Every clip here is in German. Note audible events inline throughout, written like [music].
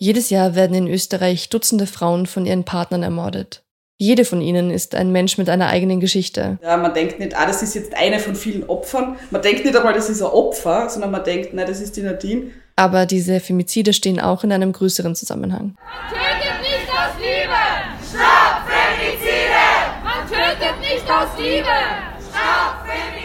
Jedes Jahr werden in Österreich Dutzende Frauen von ihren Partnern ermordet. Jede von ihnen ist ein Mensch mit einer eigenen Geschichte. Ja, man denkt nicht, ah, das ist jetzt eine von vielen Opfern. Man denkt nicht einmal, das ist ein Opfer, sondern man denkt, nein, das ist die Nadine. Aber diese Femizide stehen auch in einem größeren Zusammenhang. Man tötet nicht aus Liebe! Stopp Femizide! Man tötet nicht aus Liebe! Stopp Femizide!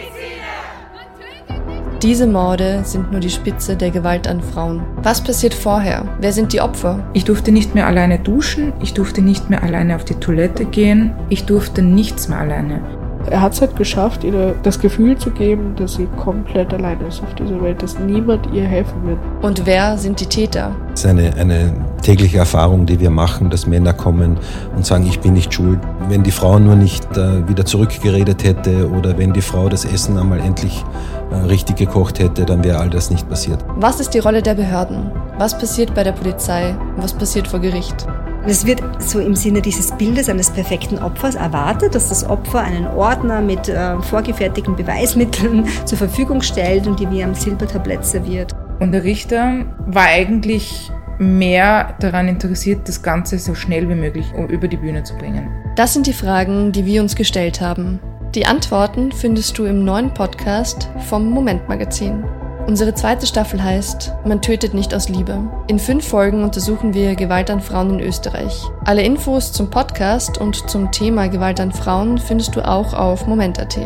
Diese Morde sind nur die Spitze der Gewalt an Frauen. Was passiert vorher? Wer sind die Opfer? Ich durfte nicht mehr alleine duschen, ich durfte nicht mehr alleine auf die Toilette gehen, ich durfte nichts mehr alleine. Er hat es halt geschafft, ihr das Gefühl zu geben, dass sie komplett allein ist auf dieser Welt, dass niemand ihr helfen wird. Und wer sind die Täter? Es ist eine, eine tägliche Erfahrung, die wir machen, dass Männer kommen und sagen, ich bin nicht schuld. Wenn die Frau nur nicht äh, wieder zurückgeredet hätte oder wenn die Frau das Essen einmal endlich äh, richtig gekocht hätte, dann wäre all das nicht passiert. Was ist die Rolle der Behörden? Was passiert bei der Polizei? Was passiert vor Gericht? Es wird so im Sinne dieses Bildes eines perfekten Opfers erwartet, dass das Opfer einen Ordner mit äh, vorgefertigten Beweismitteln [laughs] zur Verfügung stellt und die wie am Silbertablett serviert. Und der Richter war eigentlich mehr daran interessiert, das Ganze so schnell wie möglich über die Bühne zu bringen. Das sind die Fragen, die wir uns gestellt haben. Die Antworten findest du im neuen Podcast vom Moment Magazin. Unsere zweite Staffel heißt Man tötet nicht aus Liebe. In fünf Folgen untersuchen wir Gewalt an Frauen in Österreich. Alle Infos zum Podcast und zum Thema Gewalt an Frauen findest du auch auf Moment.at.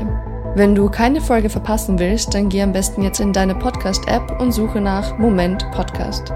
Wenn du keine Folge verpassen willst, dann geh am besten jetzt in deine Podcast-App und suche nach Moment Podcast.